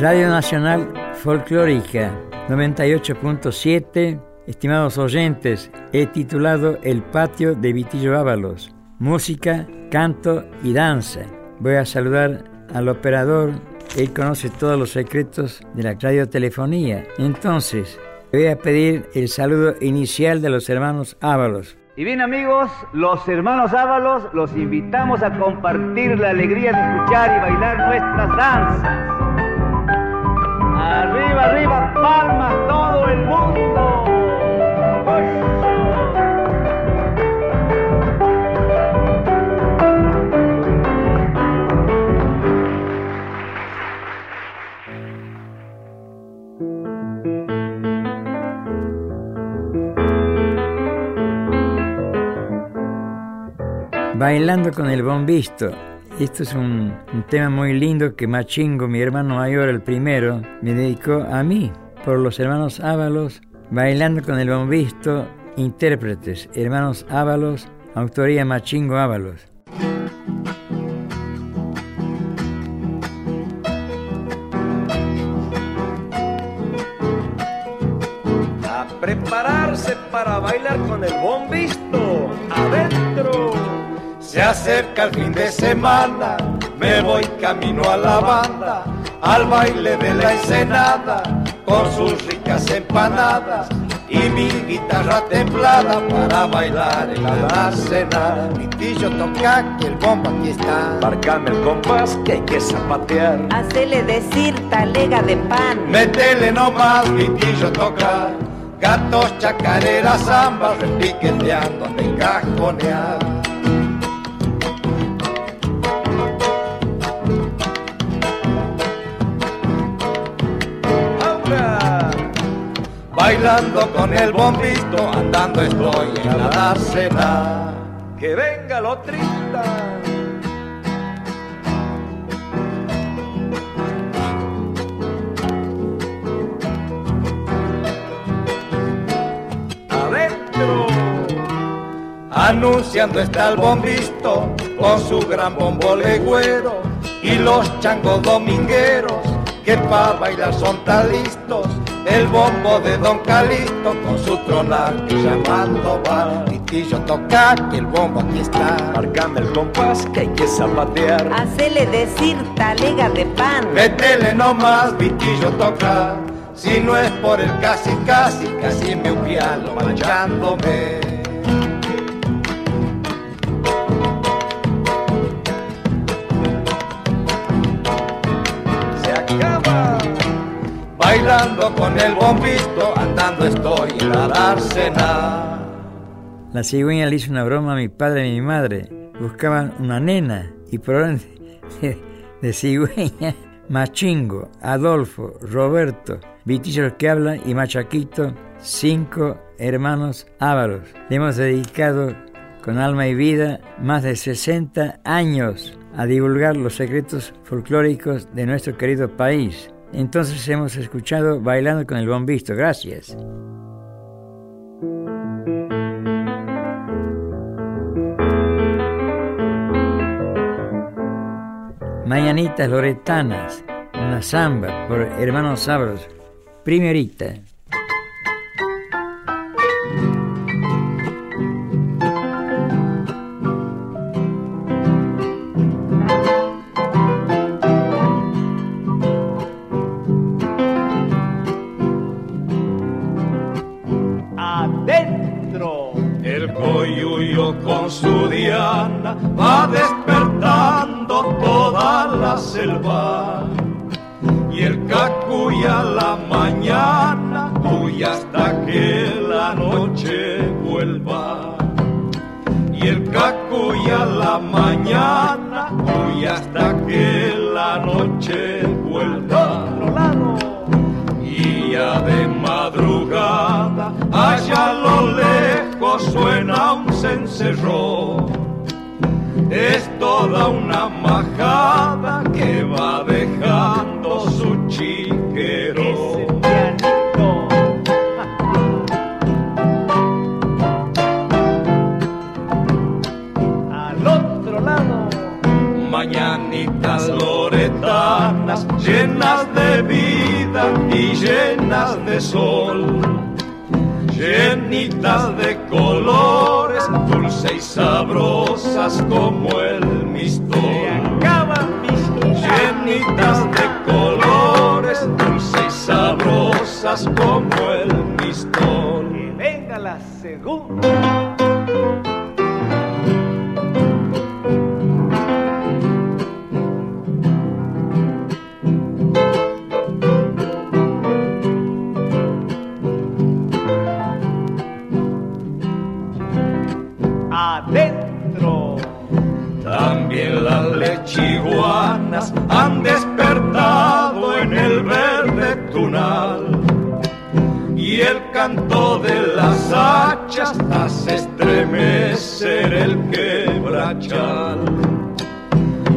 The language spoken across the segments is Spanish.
Radio Nacional Folclórica 98.7, estimados oyentes, he titulado El patio de Vitillo Ábalos, música, canto y danza. Voy a saludar al operador, él conoce todos los secretos de la radiotelefonía. Entonces, voy a pedir el saludo inicial de los hermanos Ábalos. Y bien amigos, los hermanos Ábalos los invitamos a compartir la alegría de escuchar y bailar nuestras danzas. Arriba, arriba, palmas Bailando con el bombisto. Esto es un, tema muy lindo que Machingo, mi hermano mayor, el primero, me dedicó a mí, por los hermanos Ábalos, bailando con el bombisto, intérpretes, hermanos Ábalos, autoría Machingo Ábalos. A prepararse para bailar con el bombisto, adentro. Se acerca el fin de semana, me voy camino a la banda, al baile de la ensenada, con sus ricas empanadas y mi guitarra templada para bailar en la cena. Mi tillo toca que el bombo aquí está. Marcame el compás que hay que zapatear. Hacele decir talega de pan. Métele nomás, mi tillo toca. Gatos, chacareras, zambas, repiqueteando de cajonear. Bailando con el bombito, andando estoy en la dársena. Que venga lo trista. Adentro. Anunciando está el bombisto con su gran bombo legüero y los changos domingueros que pa' bailar son tan listos el bombo de Don Calixto con su tronal llamando va. Vitillo toca que el bombo aquí está. Marcame el compás que hay que zapatear. Hacele decir talega de pan. Métele nomás, Vitillo toca. Si no es por el casi, casi, casi me upialo manchándome. La cigüeña le hizo una broma a mi padre y mi madre. Buscaban una nena y orden de, de cigüeña, Machingo, Adolfo, Roberto, Vitillo que habla y Machaquito, cinco hermanos ávaros. Le hemos dedicado con alma y vida más de 60 años a divulgar los secretos folclóricos de nuestro querido país. Entonces hemos escuchado Bailando con el Bombisto. Gracias. Mañanitas Loretanas, una samba por Hermanos Sabros. Primerita. Vida y llenas de sol, llenitas de colores, dulces y sabrosas como el mistol. Llenitas de colores, dulces y sabrosas como el mistol. Que venga la segunda. Hace estremecer el quebrachal.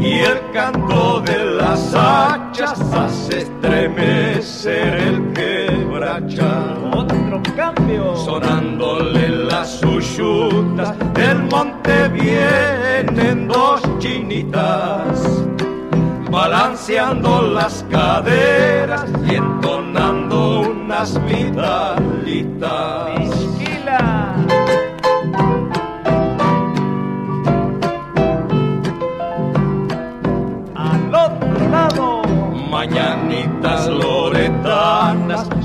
Y el canto de las hachas hace estremecer el quebrachal. Otro cambio. Sonándole las uyutas del monte vienen dos chinitas, balanceando las caderas y entonando unas vidalitas.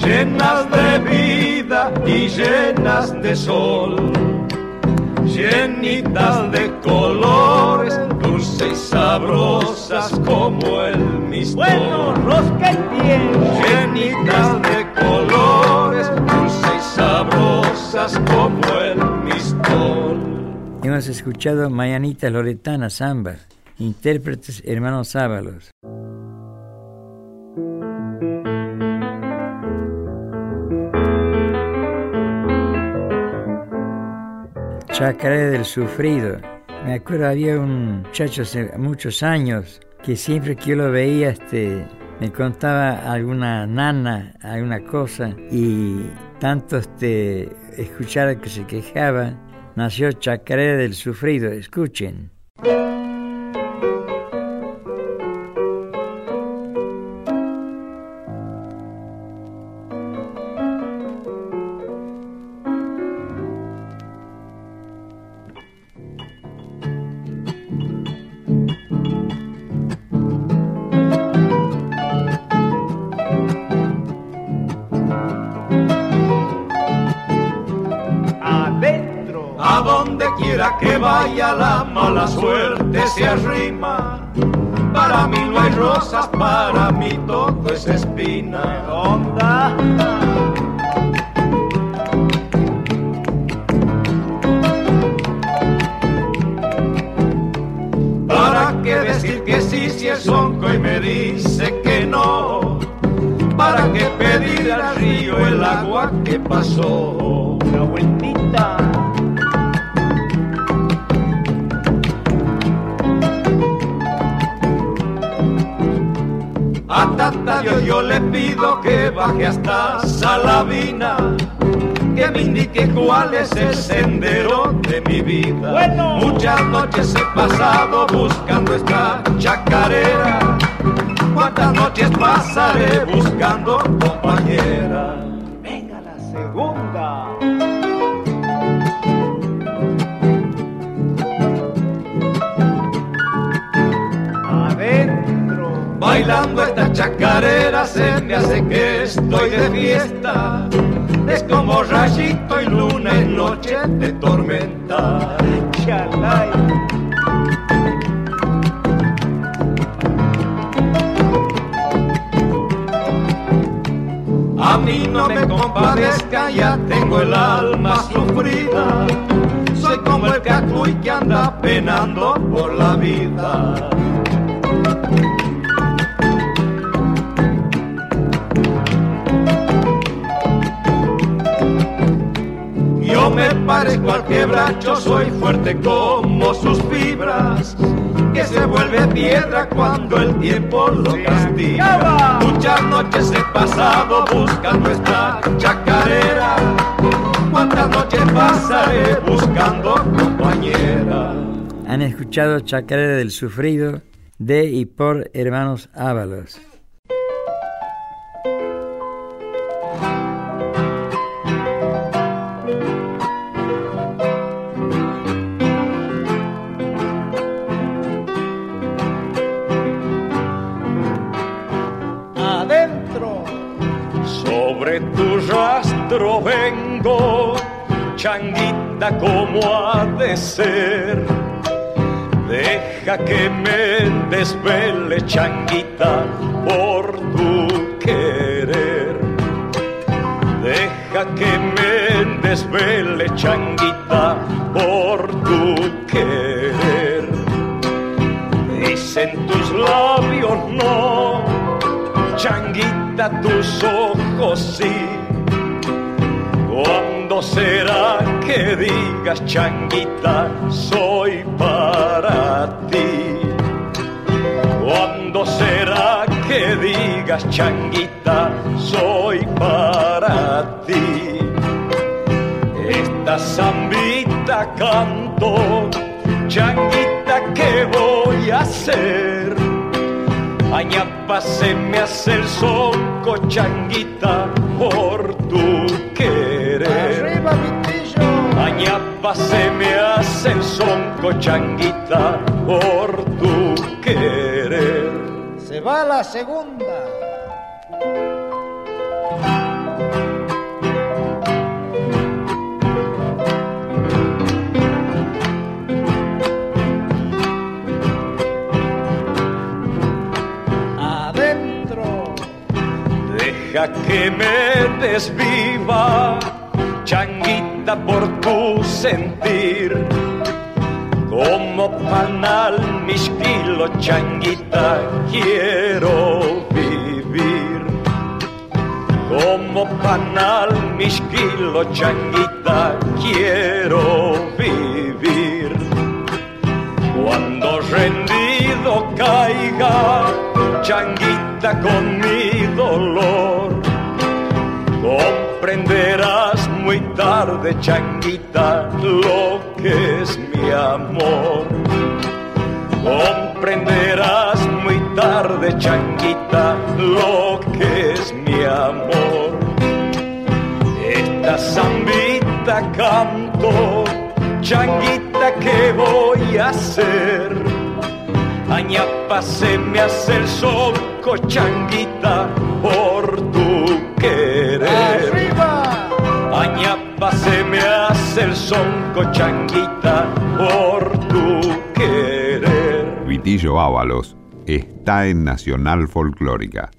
Llenas de vida y llenas de sol, llenitas de colores, dulces y sabrosas como el mistol. Bueno, rosca y bien. llenitas de colores, dulces y sabrosas como el mistol. Hemos escuchado Mayanita Loretana Zamba, intérpretes hermanos Ábalos. Chacaré del Sufrido. Me acuerdo había un muchacho hace muchos años que siempre que yo lo veía este, me contaba alguna nana, alguna cosa y tanto este, escuchar que se quejaba, nació Chacaré del Sufrido. Escuchen. Dice que no? ¿Para qué pedir al río el agua que pasó? La vueltita. A tanta Dios yo le pido que baje hasta Salavina, que me indique cuál es el sendero de mi vida. Bueno. Muchas noches he pasado buscando esta chacarera, cuántas noches pasaré buscando compañera. Venga la segunda. Adentro. Bailando esta chacarera se me hace que estoy de fiesta. Es como rayito y luna en noche de tormenta. A mí no me compadezca, ya tengo el alma sufrida. Soy como el cacuy que anda penando por la vida. Yo me parezco al quebracho, soy fuerte como sus fibras, que se vuelve piedra cuando el tiempo lo castiga. Muchas noches he pasado buscando esta chacarera, cuántas noches pasaré buscando compañera. Han escuchado Chacarera del Sufrido de y por hermanos Ábalos. Adentro vengo, changuita como ha de ser. Deja que me desvele, changuita, por tu querer. Deja que me desvele, changuita, por tu querer. Dicen tus labios no, changuita, tus ojos sí. ¿Cuándo será que digas, changuita, soy para ti? ¿Cuándo será que digas, changuita, soy para ti? Esta zambita canto, changuita, ¿qué voy a hacer? Añapa se me hace el changuita, por Añapa se me hace el sonco, changuita, por tu querer. Se va la segunda. Adentro. Deja que me desviva, por tu sentir. Como panal mis kilos, changuita, quiero vivir. Como panal mis kilos, changuita, quiero vivir. Cuando rendido caiga, changuita con tarde, changuita, lo que es mi amor. Comprenderás muy tarde, changuita, lo que es mi amor. Esta zambita canto, changuita, ¿qué voy a hacer? Añapa se me hace el soco, changuita, por tu querer. Hace el sonco, changuita, por tu querer. Vitillo Ábalos está en Nacional Folclórica.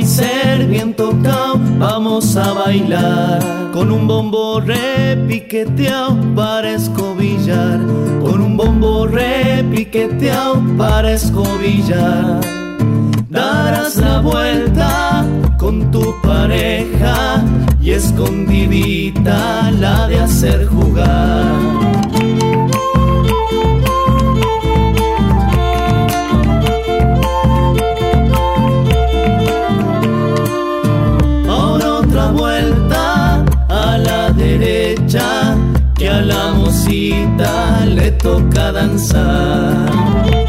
Hay ser bien tocado, vamos a bailar. Con un bombo repiqueteado para escobillar. Con un bombo repiqueteado para escobillar. Darás la vuelta con tu pareja y escondidita la de hacer jugar. Toca danzar.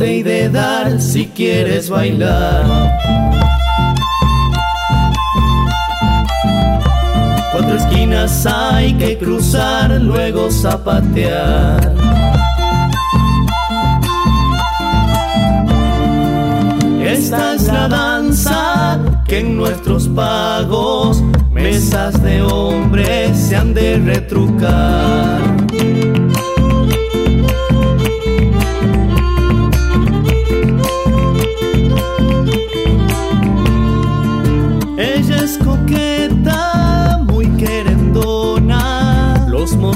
He de dar si quieres bailar. Cuatro esquinas hay que cruzar, luego zapatear. Esta es la danza que en nuestros pagos mesas de hombres se han de retrucar.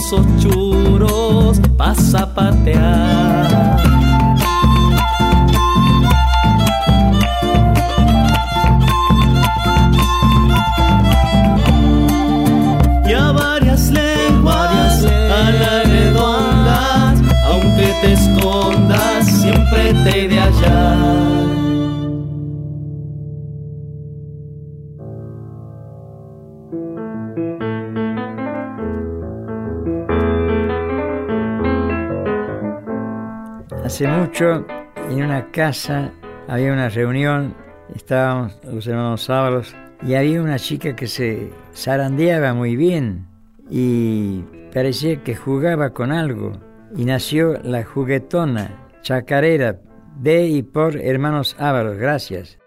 Famosos churos vas a en una casa había una reunión, estábamos los hermanos Sábalos, y había una chica que se zarandeaba muy bien y parecía que jugaba con algo. Y nació la juguetona, chacarera, de y por hermanos Ábalos. Gracias.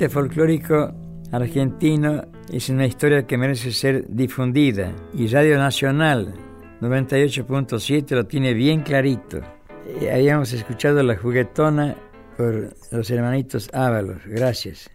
Arte folclórico argentino es una historia que merece ser difundida y Radio Nacional 98.7 lo tiene bien clarito. Eh, Habíamos escuchado la juguetona por los hermanitos Ábalos. Gracias.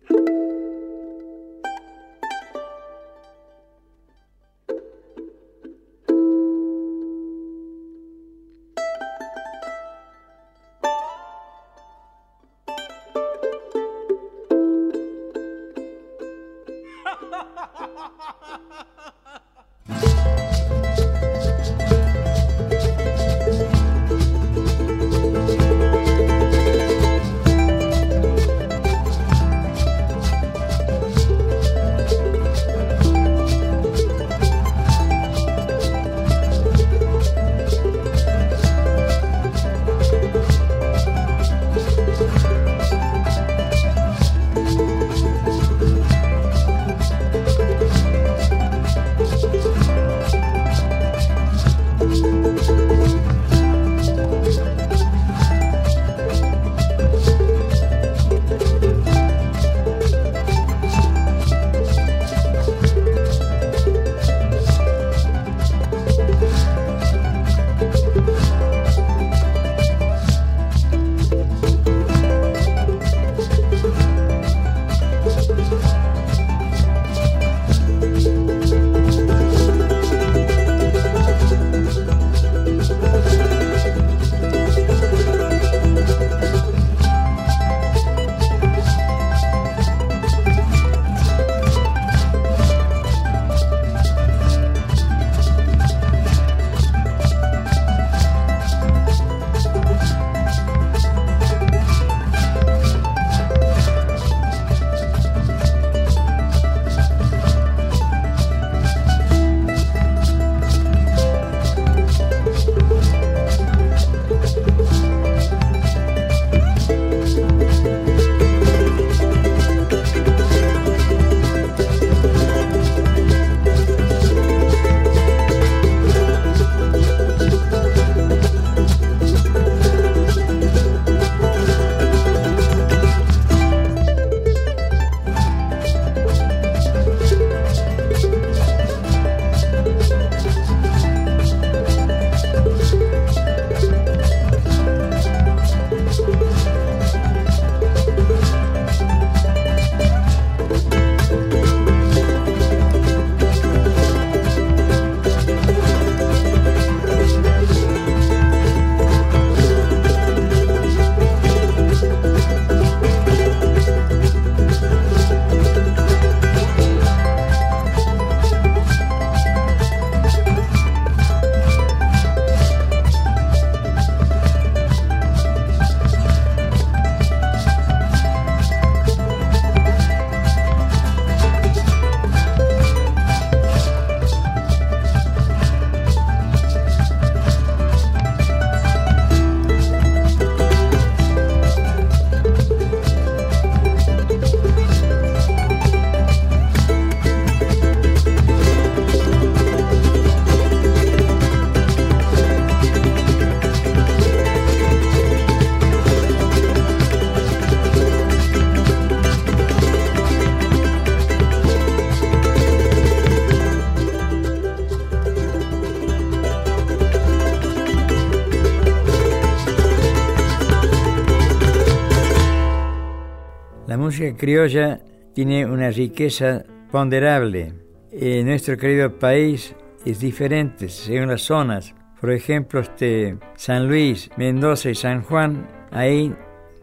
Música criolla tiene una riqueza ponderable. En nuestro querido país es diferente según las zonas. Por ejemplo, este San Luis, Mendoza y San Juan, ahí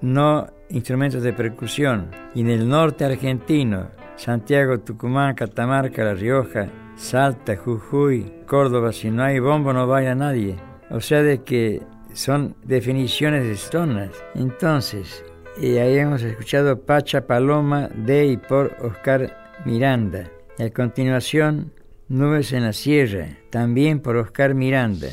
no instrumentos de percusión. Y en el norte argentino, Santiago, Tucumán, Catamarca, La Rioja, Salta, Jujuy, Córdoba, si no hay bombo no baila nadie. O sea de que son definiciones de zonas. Entonces, eh, ahí hemos escuchado Pacha Paloma de y por Oscar Miranda. Y a continuación, Nubes en la Sierra, también por Oscar Miranda.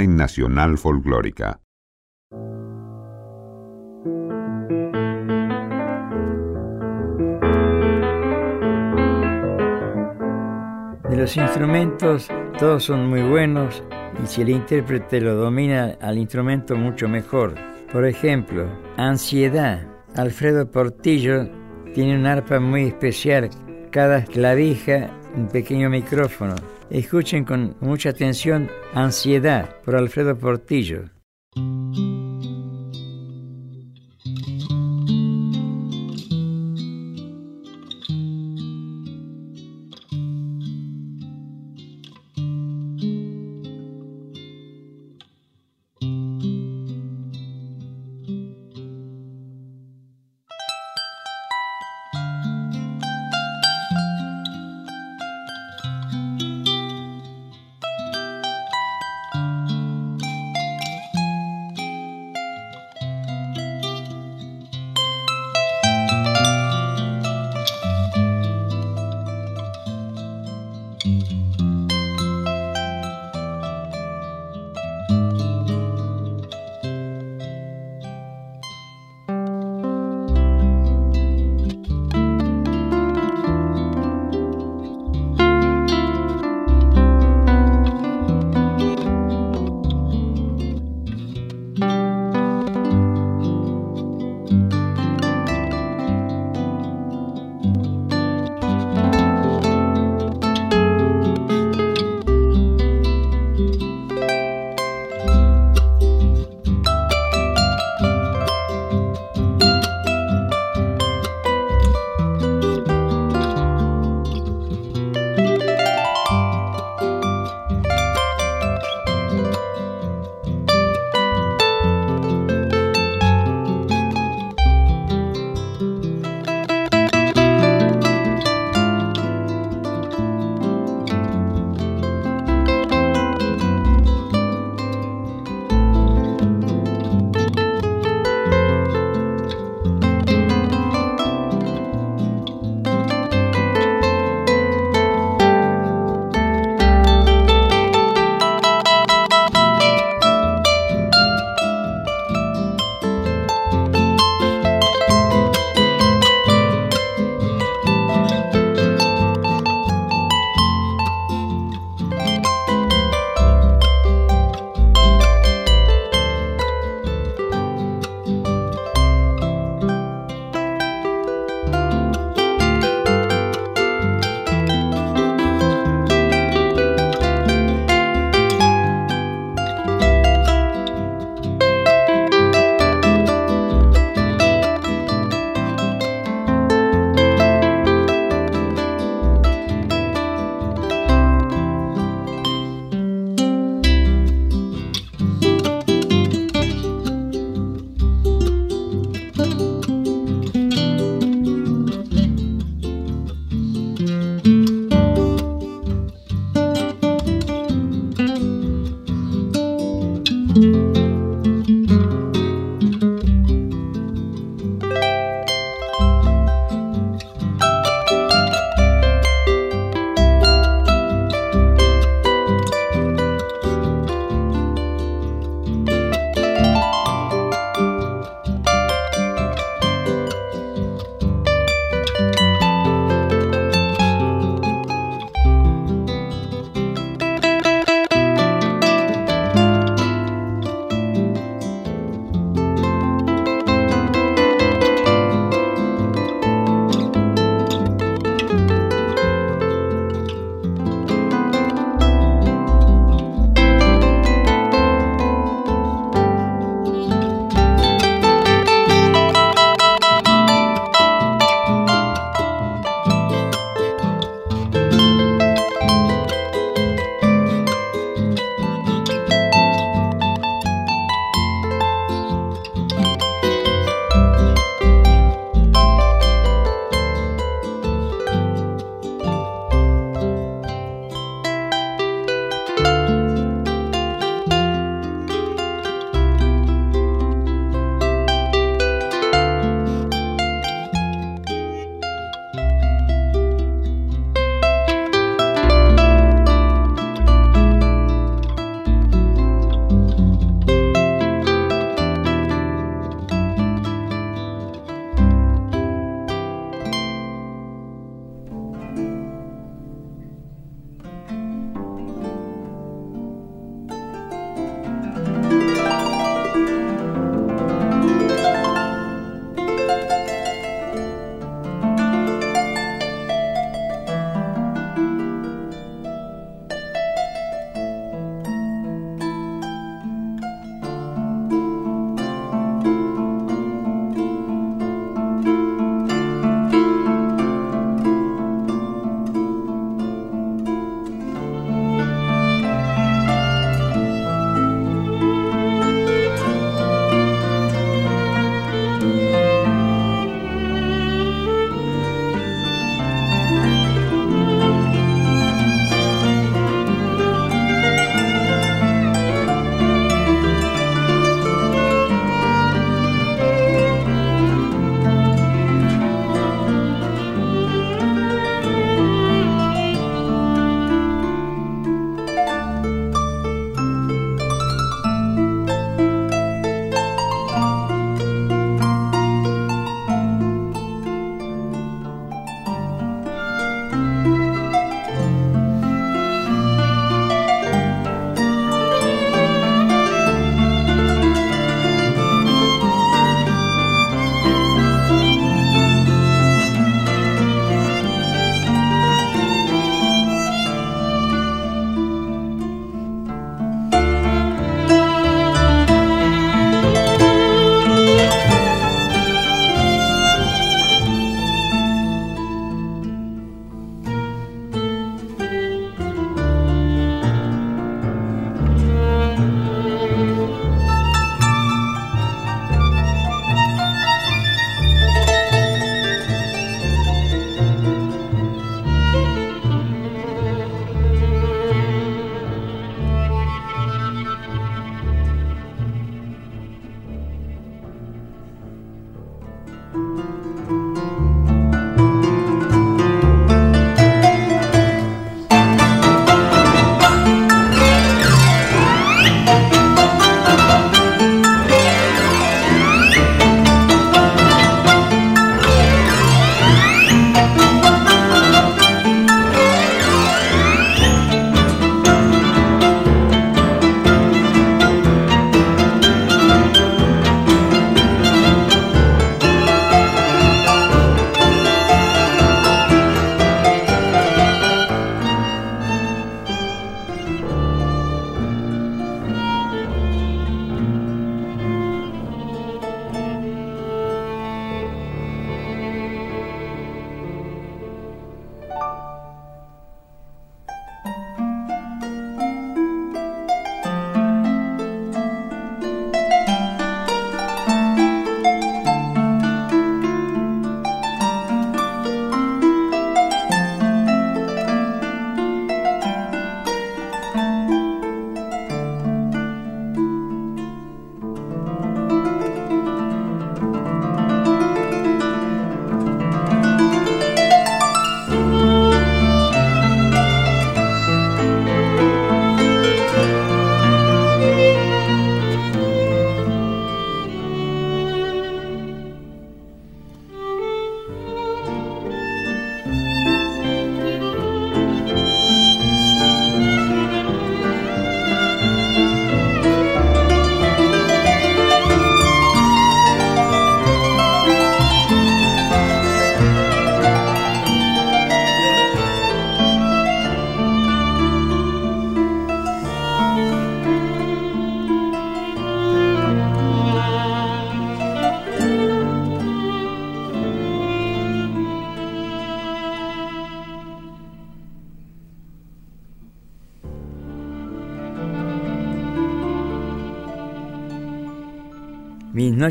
En Nacional Folclórica. De los instrumentos, todos son muy buenos y si el intérprete lo domina al instrumento mucho mejor. Por ejemplo, Ansiedad. Alfredo Portillo tiene un arpa muy especial, cada clavija un pequeño micrófono. Escuchen con mucha atención Ansiedad por Alfredo Portillo.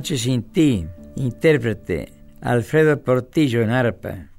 Mis noches sin ti, intérprete Alfredo Portillo en arpa.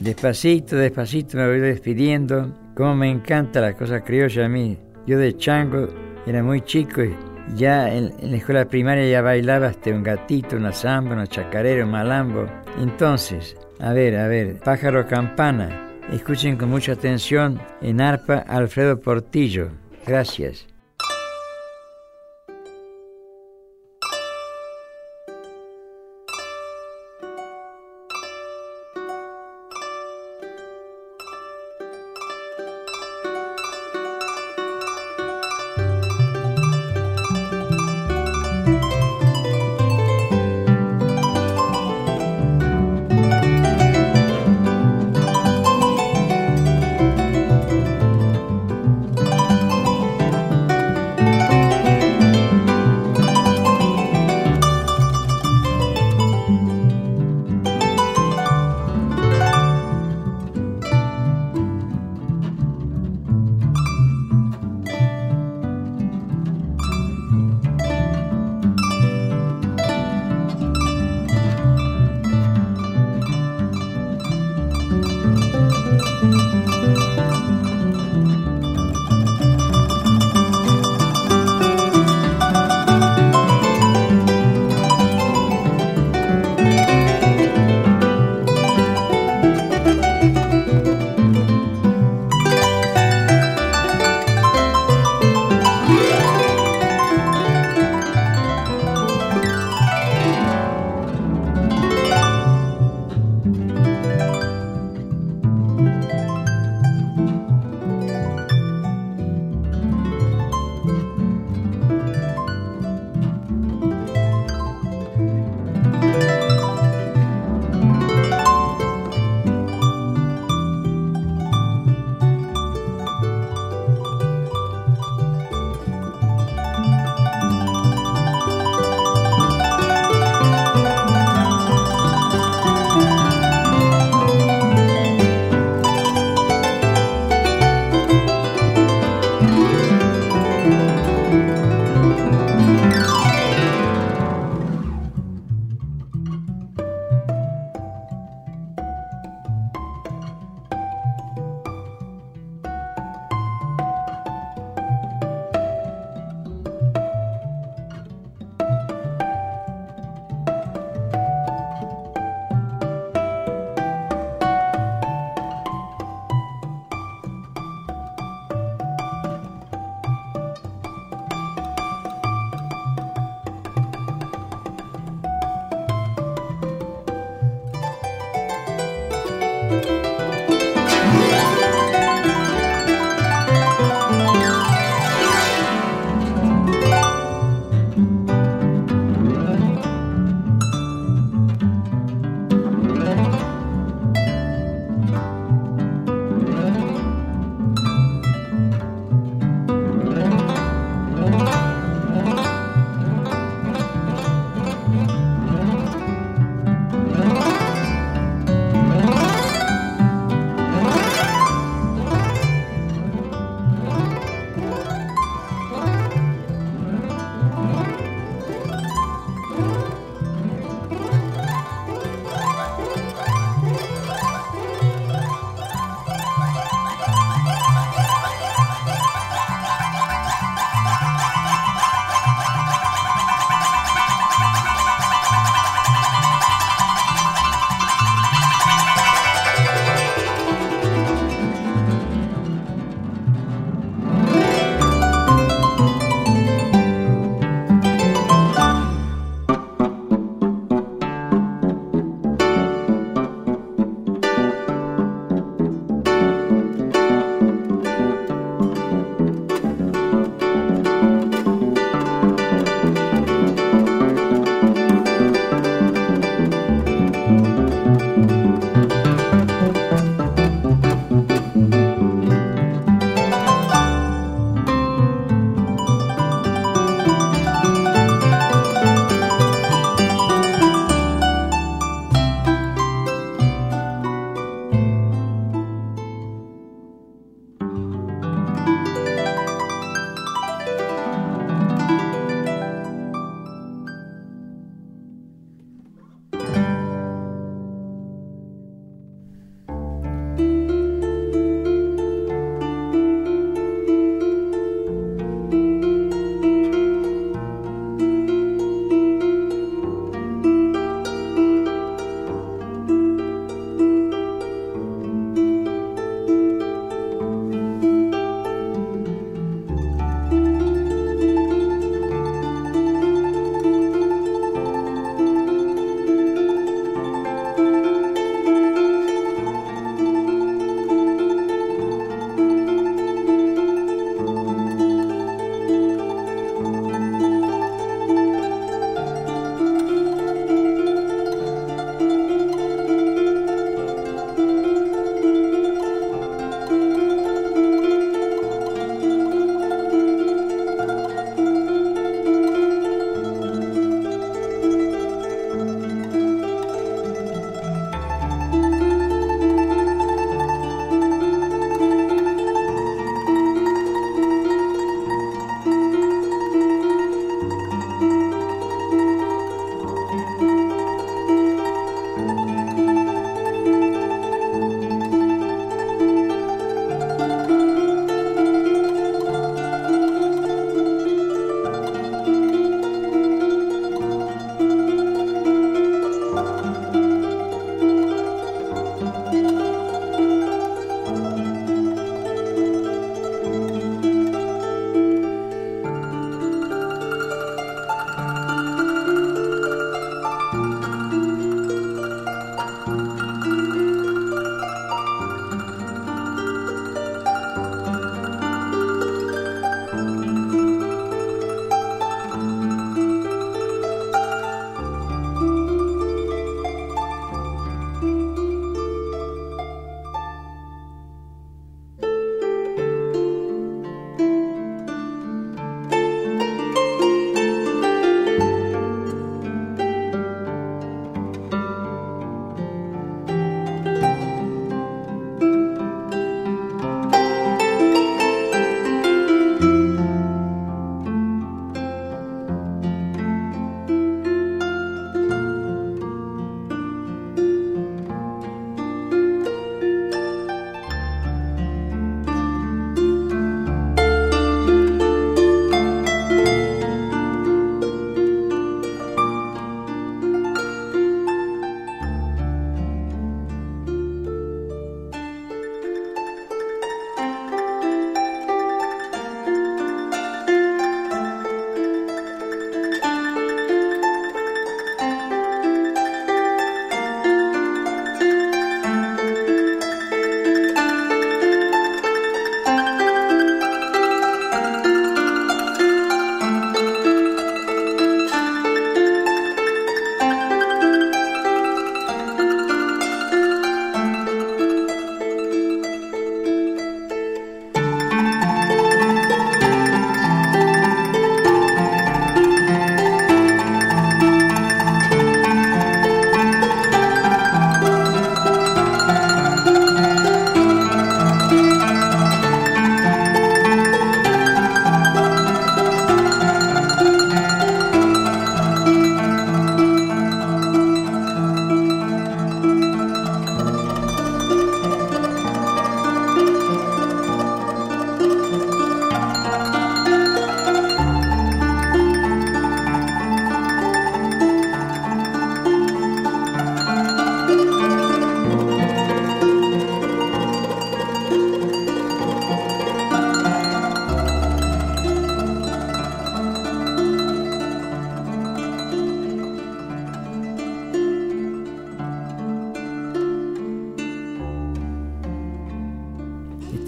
Despacito, despacito me voy despidiendo. Como me encanta la cosa criolla a mí. Yo de chango era muy chico y ya en, la escuela primaria ya bailaba hasta un gatito, una samba, una chacarera, un malambo. Entonces, a ver, a ver, pájaro campana. Escuchen con mucha atención en arpa Alfredo Portillo. Gracias.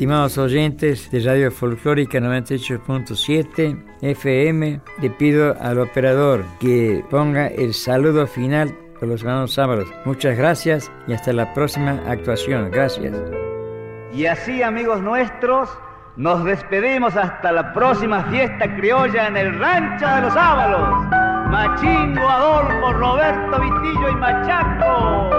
Estimados oyentes de Radio Folclórica 98.7 FM, le pido al operador que ponga el saludo final por los hermanos sábados. Muchas gracias y hasta la próxima actuación. Gracias. Y así, amigos nuestros, nos despedimos hasta la próxima fiesta criolla en el Rancho de los Ábalos. Machingo, Adolfo, Roberto, Vitillo y Machado.